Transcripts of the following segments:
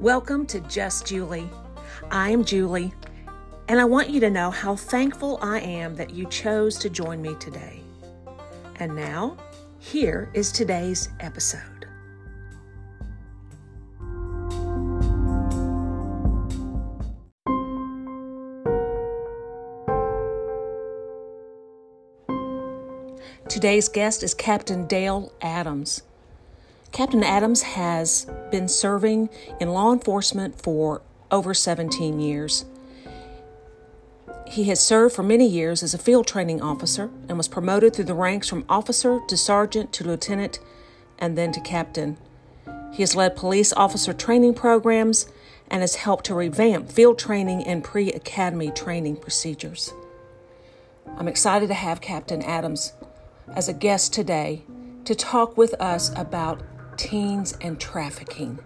Welcome to Just Julie. I am Julie, and I want you to know how thankful I am that you chose to join me today. And now, here is today's episode. Today's guest is Captain Dale Adams. Captain Adams has been serving in law enforcement for over 17 years. He has served for many years as a field training officer and was promoted through the ranks from officer to sergeant to lieutenant and then to captain. He has led police officer training programs and has helped to revamp field training and pre academy training procedures. I'm excited to have Captain Adams as a guest today to talk with us about teens and trafficking.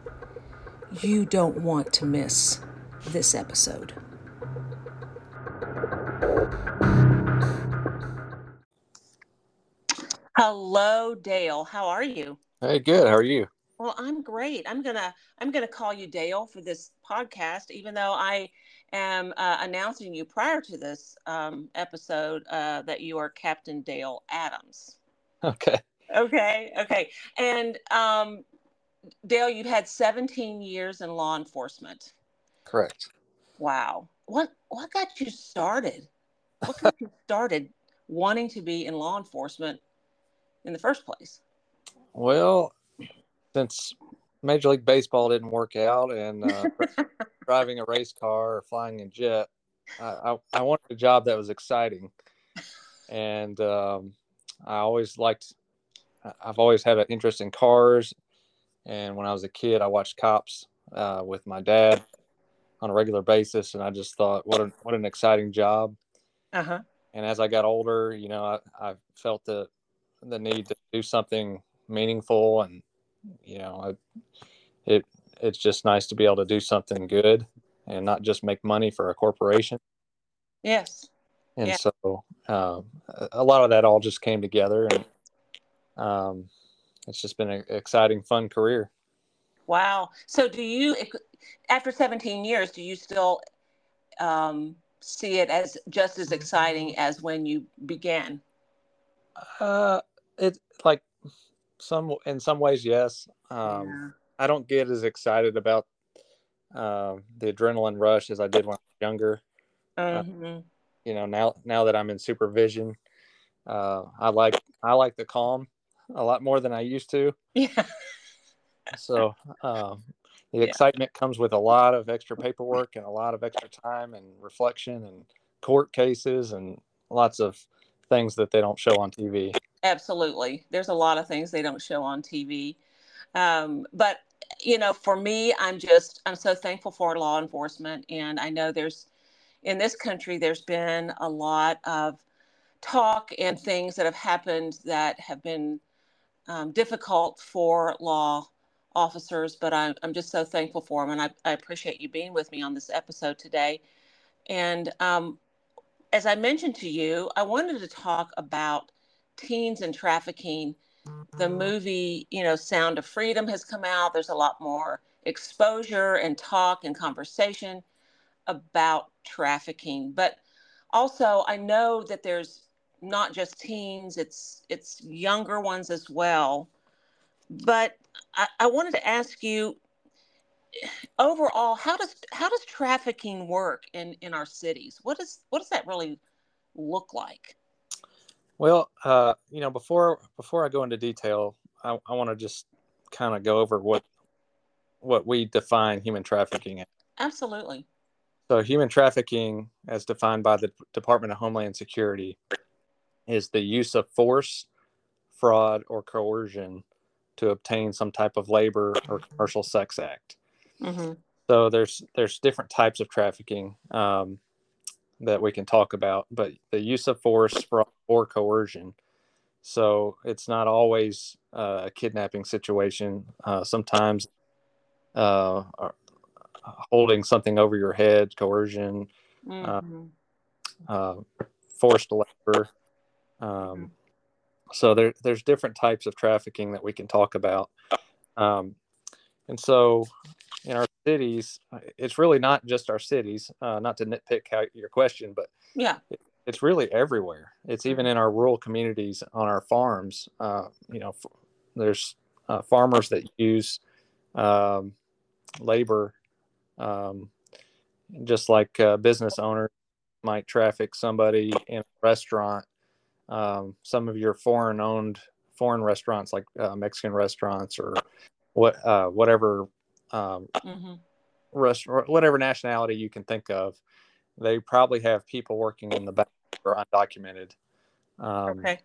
You don't want to miss this episode. Hello, Dale. How are you? Hey, good. How are you? Well, I'm great. I'm gonna I'm gonna call you Dale for this podcast, even though I am uh, announcing you prior to this um, episode uh, that you are Captain Dale Adams. Okay. Okay. Okay. And um, Dale, you've had 17 years in law enforcement. Correct. Wow. What what got you started? What got you started wanting to be in law enforcement in the first place? Well, since Major League Baseball didn't work out and uh, driving a race car or flying a jet, I, I, I, wanted a job that was exciting. And um, I always liked, I've always had an interest in cars. And when I was a kid, I watched Cops uh, with my dad on a regular basis. And I just thought, what, a, what an exciting job. Uh-huh. And as I got older, you know, I, I felt the, the need to do something meaningful and you know it it's just nice to be able to do something good and not just make money for a corporation yes and yeah. so um, a lot of that all just came together and um, it's just been an exciting fun career. Wow. So do you after 17 years do you still um, see it as just as exciting as when you began? Uh it like some in some ways yes. Um, yeah. i don't get as excited about uh, the adrenaline rush as i did when i was younger. Mm-hmm. uh, you know now now that i'm in supervision uh, i like i like the calm a lot more than i used to yeah so um, the yeah. excitement comes with a lot of extra paperwork and a lot of extra time and reflection and court cases and lots of things that they don't show on tv Absolutely. There's a lot of things they don't show on TV. Um, but, you know, for me, I'm just, I'm so thankful for law enforcement. And I know there's, in this country, there's been a lot of talk and things that have happened that have been um, difficult for law officers, but I'm, I'm just so thankful for them. And I, I appreciate you being with me on this episode today. And um, as I mentioned to you, I wanted to talk about teens and trafficking, the movie, you know, Sound of Freedom has come out. There's a lot more exposure and talk and conversation about trafficking. But also, I know that there's not just teens, it's it's younger ones as well. But I, I wanted to ask you overall, how does how does trafficking work in, in our cities? What does what does that really look like? Well, uh, you know, before before I go into detail, I, I want to just kind of go over what what we define human trafficking as. Absolutely. So, human trafficking, as defined by the Department of Homeland Security, is the use of force, fraud, or coercion to obtain some type of labor or commercial sex act. Mm-hmm. So, there's there's different types of trafficking. Um, that we can talk about, but the use of force for, or coercion. So it's not always uh, a kidnapping situation. Uh, sometimes uh, holding something over your head, coercion, uh, mm-hmm. Uh, forced labor. Um, mm-hmm. So there, there's different types of trafficking that we can talk about. Um, and so in our cities, it's really not just our cities. Uh, not to nitpick how, your question, but yeah, it, it's really everywhere. It's even in our rural communities on our farms. Uh, you know, f- there's uh, farmers that use um, labor, um, just like uh, business owners might traffic somebody in a restaurant. Um, some of your foreign-owned foreign restaurants, like uh, Mexican restaurants or what uh, whatever um, mm-hmm. restaurant, whatever nationality you can think of, they probably have people working in the back or undocumented, um, okay.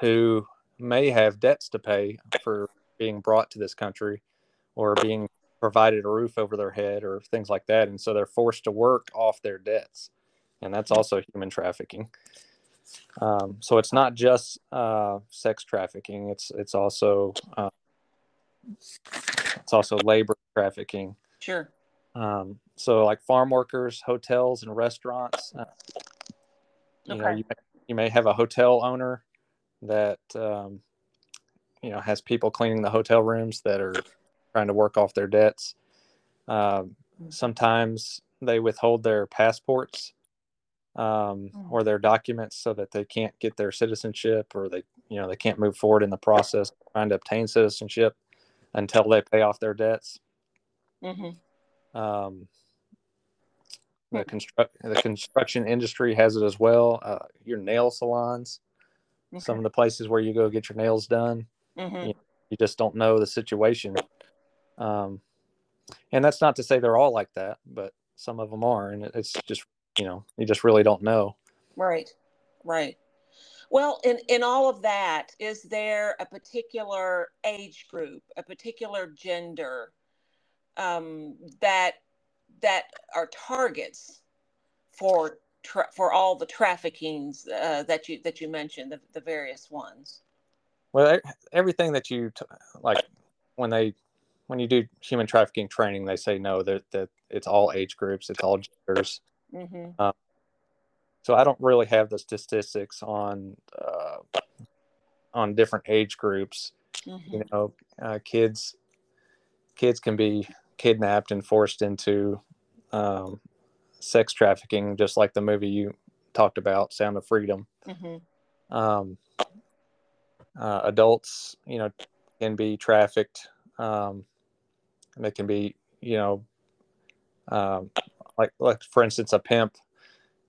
who may have debts to pay for being brought to this country or being provided a roof over their head or things like that, and so they're forced to work off their debts, and that's mm-hmm. also human trafficking. Um, so it's not just uh, sex trafficking; it's it's also uh, it's also labor trafficking. Sure. Um, so like farm workers, hotels, and restaurants. Uh, you okay. know, you may, you may have a hotel owner that um, you know has people cleaning the hotel rooms that are trying to work off their debts. Um, sometimes they withhold their passports um, hmm. or their documents so that they can't get their citizenship or they you know they can't move forward in the process trying to obtain citizenship until they pay off their debts. Mm-hmm. Um, the hmm. construct the construction industry has it as well. Uh, your nail salons, okay. some of the places where you go get your nails done, mm-hmm. you, you, just don't know the situation. Um, and that's not to say they're all like that, but some of them are, and it's just you know you just really don't know. Right, right. Well, in, in all of that, is there a particular age group, a particular gender um, that that are targets for tra- for all the traffickings uh, that you that you mentioned, the, the various ones? Well, everything that you t- like when they when you do human trafficking training, they say no that that it's all age groups, it's all genders. Mm-hmm. Um, so I don't really have the statistics on uh, on different age groups. Mm-hmm. You know, uh, kids kids can be kidnapped and forced into um, sex trafficking, just like the movie you talked about, Sound of Freedom. Mm-hmm. Um, uh, adults, you know, can be trafficked. Um, they can be, you know, um, like like for instance, a pimp.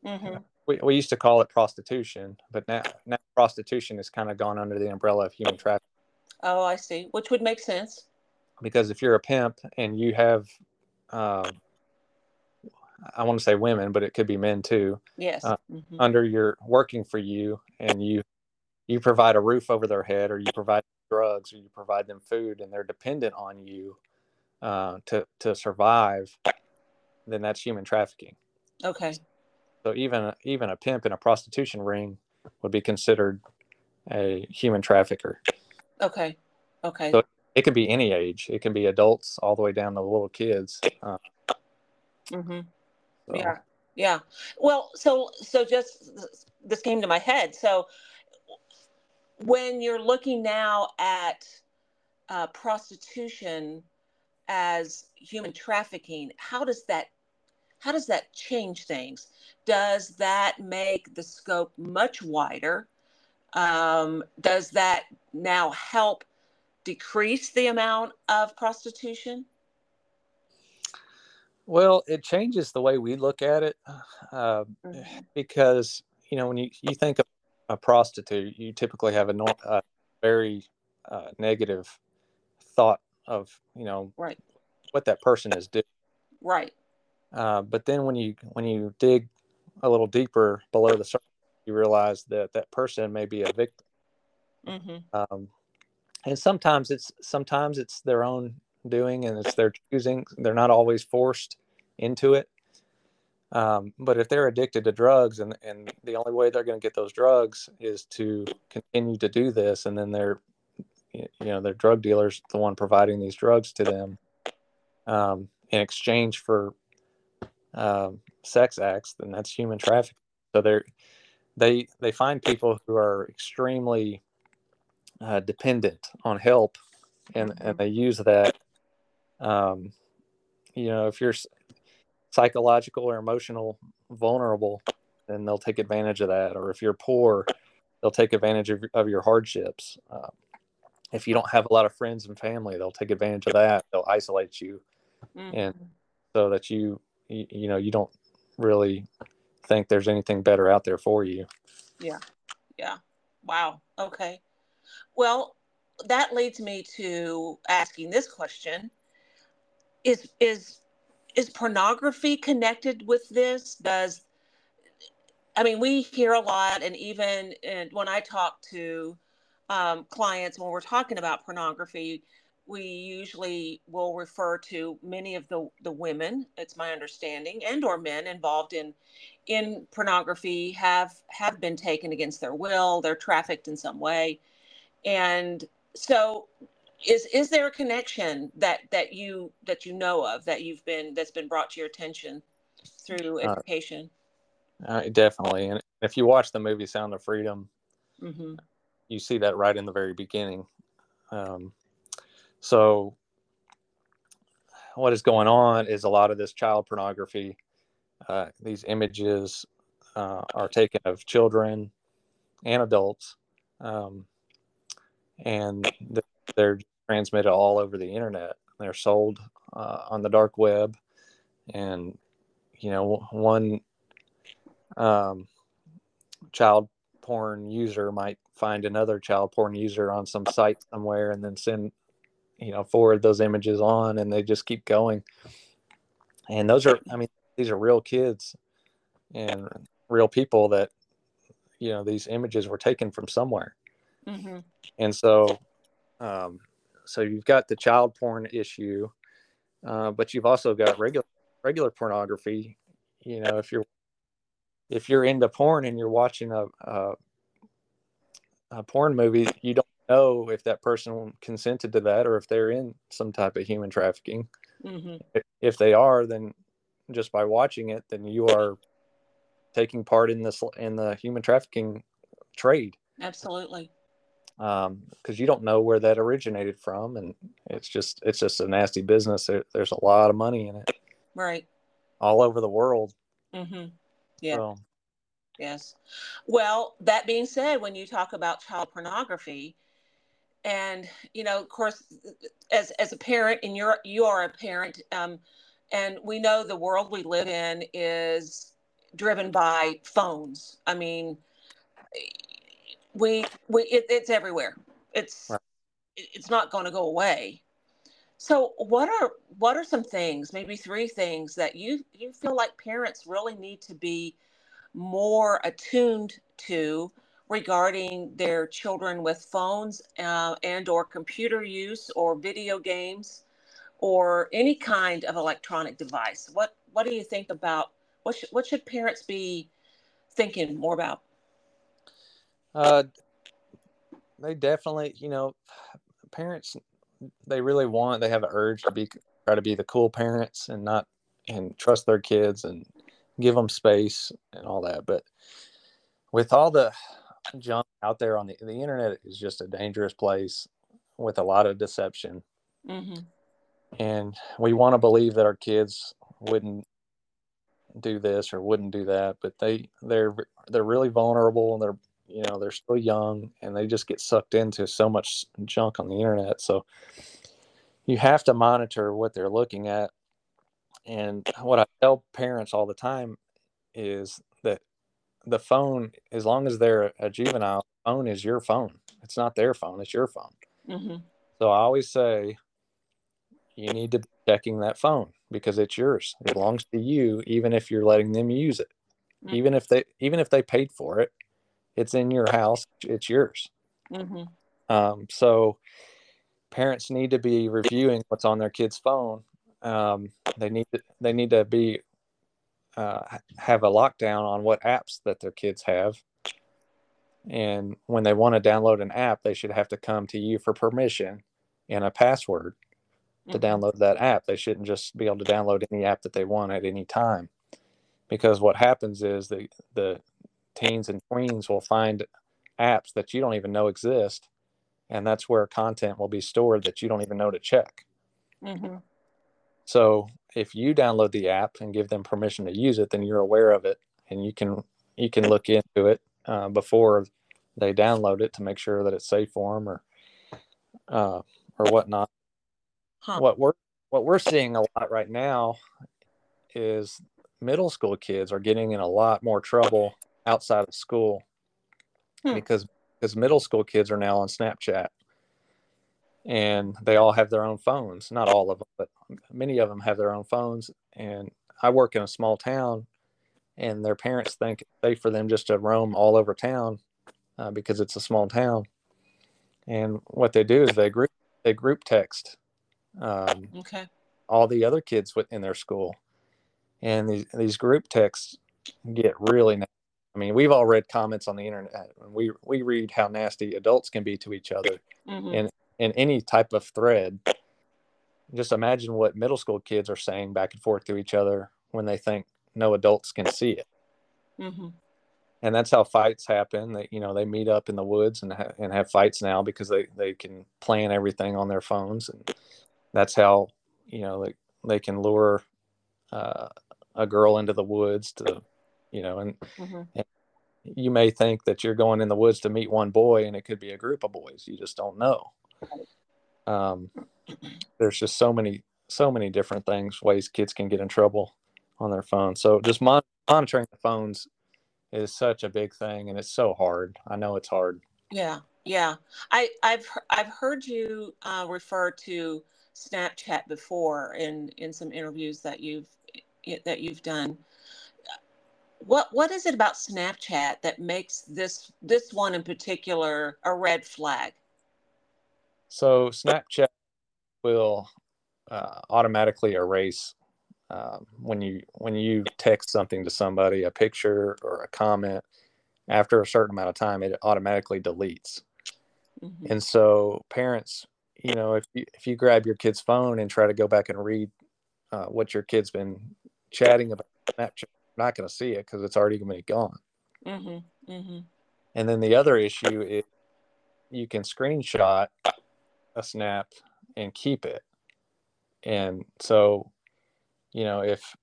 Mm-hmm we, we used to call it prostitution, but now now prostitution has kind of gone under the umbrella of human trafficking. Oh, I see. Which would make sense. Because if you're a pimp and you have, um, I want to say women, but it could be men too. Yes. Uh, mm-hmm. Under your working for you, and you you provide a roof over their head, or you provide drugs, or you provide them food, and they're dependent on you uh, to to survive, then that's human trafficking. Okay. So even even a pimp in a prostitution ring would be considered a human trafficker. Okay. Okay. So it can be any age. It can be adults all the way down to little kids. Uh, mm-hmm. So. Yeah. Yeah. Well, so so just this came to my head. So when you're looking now at uh, prostitution as human trafficking, how does that how does that change things? Does that make the scope much wider? Um, does that now help decrease the amount of prostitution? Well, it changes the way we look at it uh, mm-hmm. because you know when you, you think of a prostitute, you typically have a, a very uh, negative thought of you know right what that person is doing. Right. Uh, but then when you when you dig a little deeper below the surface, you realize that that person may be a victim. Mm-hmm. Um, and sometimes it's sometimes it's their own doing and it's their choosing. They're not always forced into it. Um, but if they're addicted to drugs and, and the only way they're going to get those drugs is to continue to do this, and then they're, you know, their drug dealers, the one providing these drugs to them um, in exchange for um, sex acts, then that's human trafficking. So they they they find people who are extremely uh, dependent on help, and and they use that um, you know, if you're psychological or emotional vulnerable, then they'll take advantage of that. Or if you're poor, they'll take advantage of, of your hardships. Uh, if you don't have a lot of friends and family, they'll take advantage of that. They'll isolate you, mm-hmm. and so that you, you, you know, you don't really think there's anything better out there for you. Yeah, yeah. Wow. Okay. Well, that leads me to asking this question: Is is is pornography connected with this? Does I mean, we hear a lot, and even and when I talk to um, clients, when we're talking about pornography, we usually will refer to many of the, the women, it's my understanding, and or men involved in in pornography have have been taken against their will, they're trafficked in some way. And so is is there a connection that that you that you know of that you've been that's been brought to your attention through uh, education? Uh, definitely. And if you watch the movie Sound of Freedom, mm-hmm. you see that right in the very beginning. Um, so, what is going on is a lot of this child pornography. Uh, these images uh, are taken of children and adults, um, and they're transmitted all over the internet. They're sold uh, on the dark web, and you know, one um, child porn user might find another child porn user on some site somewhere and then send you know forward those images on and they just keep going and those are i mean these are real kids and real people that you know these images were taken from somewhere mm-hmm. and so um, so you've got the child porn issue uh, but you've also got regular regular pornography you know if you're if you're into porn and you're watching a, a, a porn movie, you don't know if that person consented to that or if they're in some type of human trafficking. Mm-hmm. If they are, then just by watching it, then you are taking part in this in the human trafficking trade. Absolutely. Um, because you don't know where that originated from, and it's just it's just a nasty business. There, there's a lot of money in it. Right. All over the world. Mm-hmm. Yeah. So. Yes. Well, that being said, when you talk about child pornography, and you know, of course, as as a parent, and you're you are a parent, um, and we know the world we live in is driven by phones. I mean, we we it, it's everywhere. It's right. it's not going to go away. So, what are what are some things, maybe three things that you you feel like parents really need to be more attuned to regarding their children with phones uh, and or computer use or video games or any kind of electronic device? What what do you think about what sh- what should parents be thinking more about? Uh, they definitely, you know, parents they really want they have an urge to be try to be the cool parents and not and trust their kids and give them space and all that but with all the junk out there on the the internet is just a dangerous place with a lot of deception. Mm-hmm. and we want to believe that our kids wouldn't do this or wouldn't do that but they they're they're really vulnerable and they're you know they're still young and they just get sucked into so much junk on the internet. So you have to monitor what they're looking at. And what i tell parents all the time is the phone as long as they're a juvenile phone is your phone it's not their phone it's your phone mm-hmm. so i always say you need to be checking that phone because it's yours it belongs to you even if you're letting them use it mm-hmm. even if they even if they paid for it it's in your house it's yours mm-hmm. um, so parents need to be reviewing what's on their kids phone um, they need to they need to be uh, have a lockdown on what apps that their kids have and when they want to download an app they should have to come to you for permission and a password to mm-hmm. download that app they shouldn't just be able to download any app that they want at any time because what happens is the the teens and tweens will find apps that you don't even know exist and that's where content will be stored that you don't even know to check mm-hmm. so if you download the app and give them permission to use it, then you're aware of it and you can you can look into it uh, before they download it to make sure that it's safe for them or uh, or whatnot. Huh. What we're what we're seeing a lot right now is middle school kids are getting in a lot more trouble outside of school hmm. because because middle school kids are now on Snapchat and they all have their own phones. Not all of them, but many of them have their own phones. And I work in a small town, and their parents think it's safe for them just to roam all over town uh, because it's a small town. And what they do is they group they group text um, okay. all the other kids in their school, and these these group texts get really. Nasty. I mean, we've all read comments on the internet, and we we read how nasty adults can be to each other, mm-hmm. in in any type of thread. Just imagine what middle school kids are saying back and forth to each other when they think no adults can see it. Mm-hmm and that's how fights happen. that you know, they meet up in the woods and ha- and have fights now because they they can plan everything on their phones, and that's how you know they they can lure uh, a girl into the woods to, you know, and, mm-hmm. and you may think that you're going in the woods to meet one boy, and it could be a group of boys. You just don't know. Um, there's just so many so many different things ways kids can get in trouble on their phone. So just mon- monitoring the phones is such a big thing and it's so hard. I know it's hard. Yeah. Yeah. I, I've, I've heard you uh, refer to Snapchat before in, in some interviews that you've, that you've done. What, what is it about Snapchat that makes this, this one in particular a red flag? So Snapchat will uh, automatically erase um, when you when you text something to somebody, a picture or a comment, after a certain amount of time, it automatically deletes. Mm-hmm. And so parents, you know, if you if you grab your kid's phone and try to go back and read uh, what your kid's been chatting about Snapchat, you're not going to see it because it's already going to be gone. Mm-hmm. Mm-hmm. And then the other issue is you can screenshot a snap and keep it. And so you know if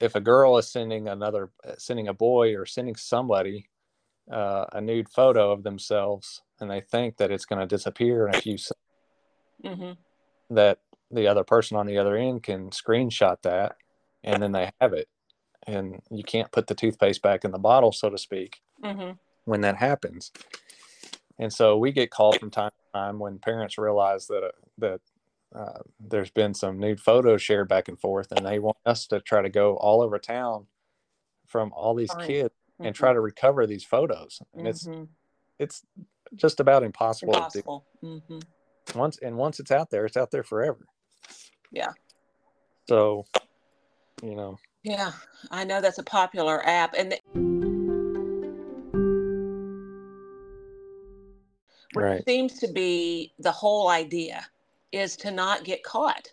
if a girl is sending another sending a boy or sending somebody uh, a nude photo of themselves and they think that it's going to disappear in a few seconds mm-hmm. that the other person on the other end can screenshot that and then they have it and you can't put the toothpaste back in the bottle so to speak mm-hmm. when that happens and so we get called from time time when parents realize that uh, that uh, there's been some nude photos shared back and forth, and they want us to try to go all over town from all these Fine. kids mm-hmm. and try to recover these photos. And mm-hmm. it's it's just about impossible. impossible. Mm-hmm. Once and once it's out there, it's out there forever. Yeah. So, you know. Yeah, I know that's a popular app, and. Right. seems to be the whole idea is to not get caught.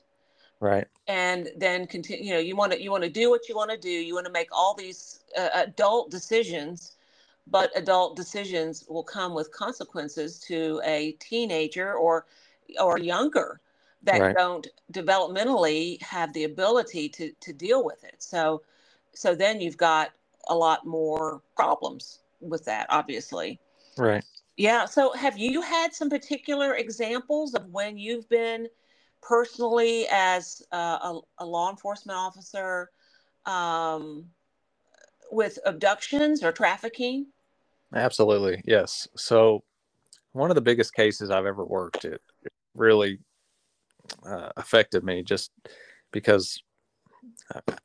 Right. And then continue you know you want to you want to do what you want to do. You want to make all these uh, adult decisions but adult decisions will come with consequences to a teenager or or younger that right. don't developmentally have the ability to to deal with it. So so then you've got a lot more problems with that obviously. Right yeah. So, have you had some particular examples of when you've been personally, as a, a, law enforcement officer, um, with abductions or trafficking? Absolutely. Yes. So, one of the biggest cases I've ever worked, it, it really uh, affected me just because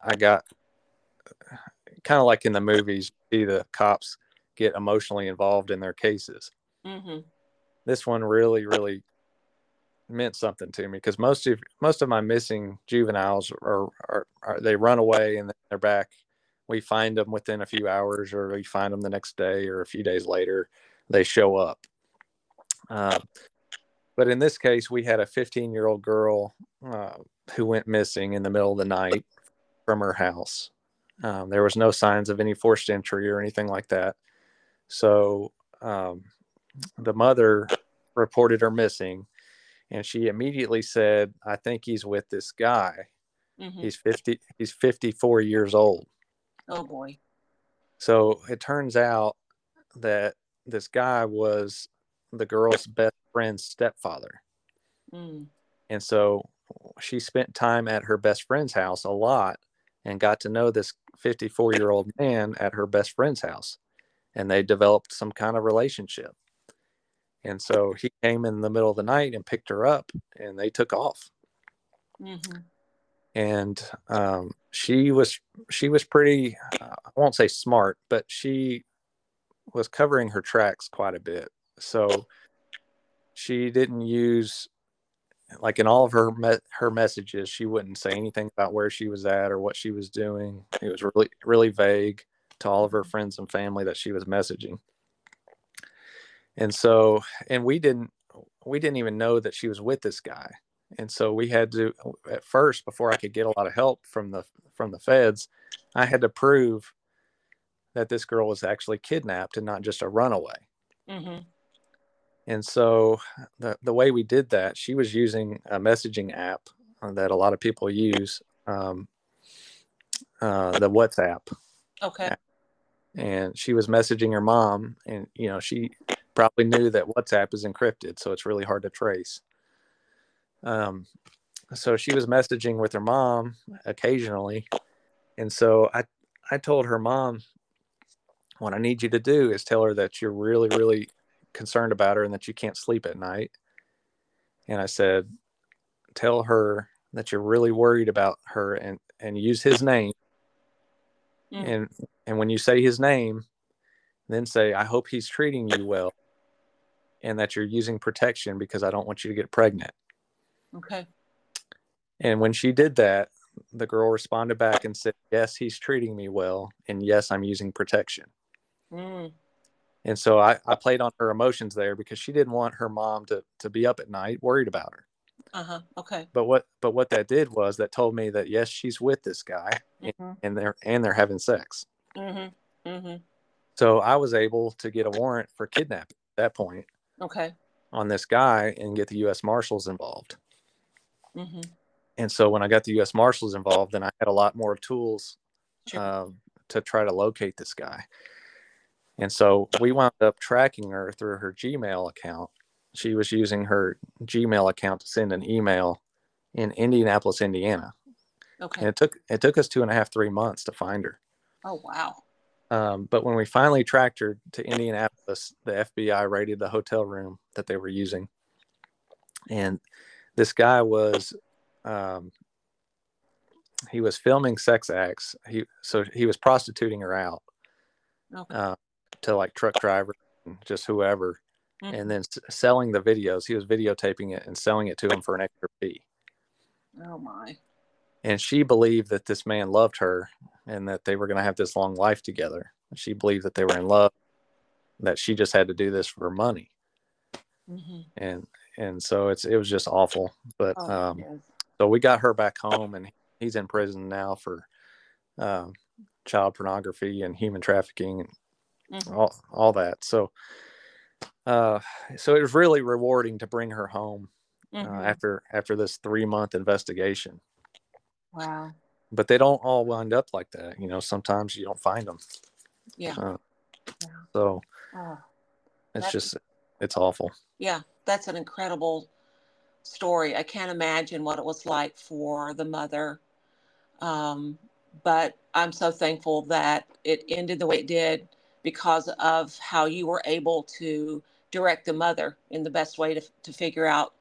I got kind of like in the movies, see the cops get emotionally involved in their cases. Mm-hmm. This one really, really meant something to me because most of most of my missing juveniles are, are, are, they run away and they're back. We find them within a few hours, or we find them the next day, or a few days later, they show up. Uh, but in this case, we had a 15 year old girl uh, who went missing in the middle of the night from her house. Um, there was no signs of any forced entry or anything like that. So um, the mother reported her missing and she immediately said i think he's with this guy Mm-hmm. He's 50 he's 54 years old. Oh boy. So it turns out that this guy was the girl's best friend's stepfather. Mm. And so she spent time at her best friend's house a lot and got to know this 54 year old man at her best friend's house. And they developed some kind of relationship. And so he came in the middle of the night and picked her up and they took off. Mm-hmm. And um, she was she was pretty uh, I won't say smart, but she was covering her tracks quite a bit. So she didn't use like in all of her me- her messages she wouldn't say anything about where she was at or what she was doing it was really really vague to all of her friends and family that she was messaging and so and we didn't we didn't even know that she was with this guy. And so we had to at first before i could get a lot of help from the from the feds i had to prove that this girl was actually kidnapped and not just a runaway. Mm-hmm. and so the, the way we did that she was using a messaging app that a lot of people use um, uh, the whatsapp okay. and she was messaging her mom and you know she probably knew that WhatsApp is encrypted, so it's really hard to trace. Um, so she was messaging with her mom occasionally, and so I I told her mom, what I need you to do is tell her that you're really really concerned about her and that you can't sleep at night. And I said, tell her that you're really worried about her and and use his name. Mm. And and when you say his name, then say, I hope he's treating you well and that you're using protection because I don't want you to get pregnant. Okay. And when she did that, the girl responded back and said, Yes, he's treating me well. And yes, I'm using protection. Mm. And so I, I played on her emotions there because she didn't want her mom to, to be up at night worried about her. Uh-huh. Okay. But what but what that did was that told me that yes, she's with this guy mm-hmm. and they're and they're having sex. Mm-hmm. Mm-hmm. So I was able to get a warrant for kidnapping at that point. Okay. On this guy and get the U.S. Marshals involved. Mm-hmm. And so when I got the U.S. Marshals involved, then I had a lot more tools sure. um, to try to locate this guy. And so we wound up tracking her through her Gmail account. She was using her Gmail account to send an email in Indianapolis, Indiana. Okay. And it took it took us two and a half, three months to find her. Oh wow. Um, but when we finally tracked her to Indianapolis, the FBI raided the hotel room that they were using. And this guy was, um, he was filming sex acts. He so he was prostituting her out okay. uh, to like truck drivers, just whoever, mm-hmm. and then s- selling the videos. He was videotaping it and selling it to him for an extra fee. Oh my! And she believed that this man loved her and that they were going to have this long life together. She believed that they were in love, that she just had to do this for money. Mm-hmm. And and so it's it was just awful. But oh, um, so we got her back home, and he's in prison now for uh, child pornography and human trafficking and mm-hmm. all all that. So uh, so it was really rewarding to bring her home uh, mm-hmm. uh, after after this three month investigation. Wow but they don't all wind up like that. You know, sometimes you don't find them. Yeah. Uh, yeah. So oh, it's just, it's awful. Yeah. That's an incredible story. I can't imagine what it was like for the mother. Um, but I'm so thankful that it ended the way it did because of how you were able to direct the mother in the best way to, to figure out,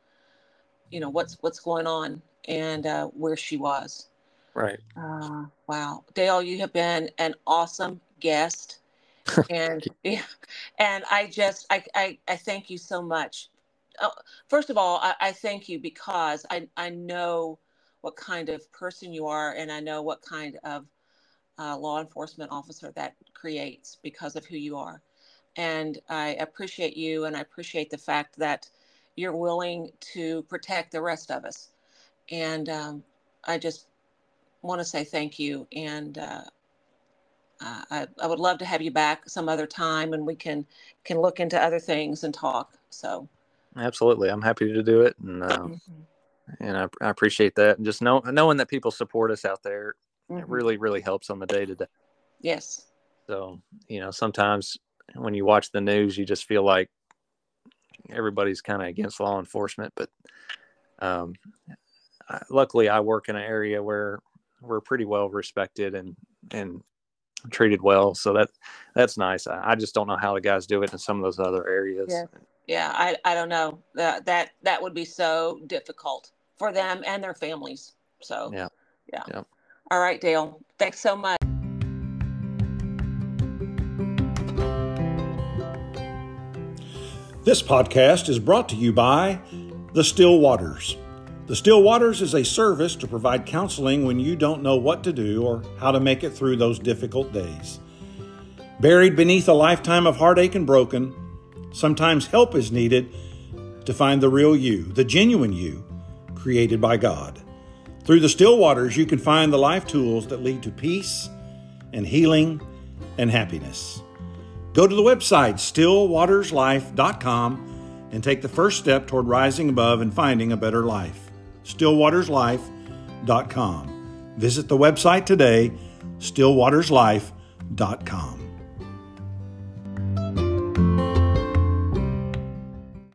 you know, what's, what's going on and uh, where she was. Right. Uh, wow. Dale, you have been an awesome guest. and yeah, and I just I, I, I thank you so much. Uh, first of all, I, I thank you because I, I know what kind of person you are, and I know what kind of uh, law enforcement officer that creates because of who you are. And I appreciate you, and I appreciate the fact that you're willing to protect the rest of us. And um, I just want to say thank you. And uh, I, I would love to have you back some other time and we can can look into other things and talk. So absolutely, I'm happy to do it. And uh, mm-hmm. and I, I appreciate that. And just know, knowing that people support us out there, mm-hmm. it really, really helps on the day to day. Yes. So, you know, sometimes when you watch the news, you just feel like everybody's kind of against law enforcement. But um, I, luckily, I work in an area where we're pretty well respected and and treated well. So that that's nice. I, I just don't know how the guys do it in some of those other areas. Yeah, yeah. I I don't know that that that would be so difficult for them and their families. So yeah, yeah. yeah. All right, Dale. Thanks so much. This podcast is brought to you by The Still Waters. The Still Waters is a service to provide counseling when you don't know what to do or how to make it through those difficult days. Buried beneath a lifetime of heartache and broken, sometimes help is needed to find the real you, the genuine you, created by God. Through the Still Waters, you can find the life tools that lead to peace and healing and happiness. Go to the website stillwaterslife.com and take the first step toward rising above and finding a better life. stillwaterslife.com. Visit the website today, stillwaterslife.com.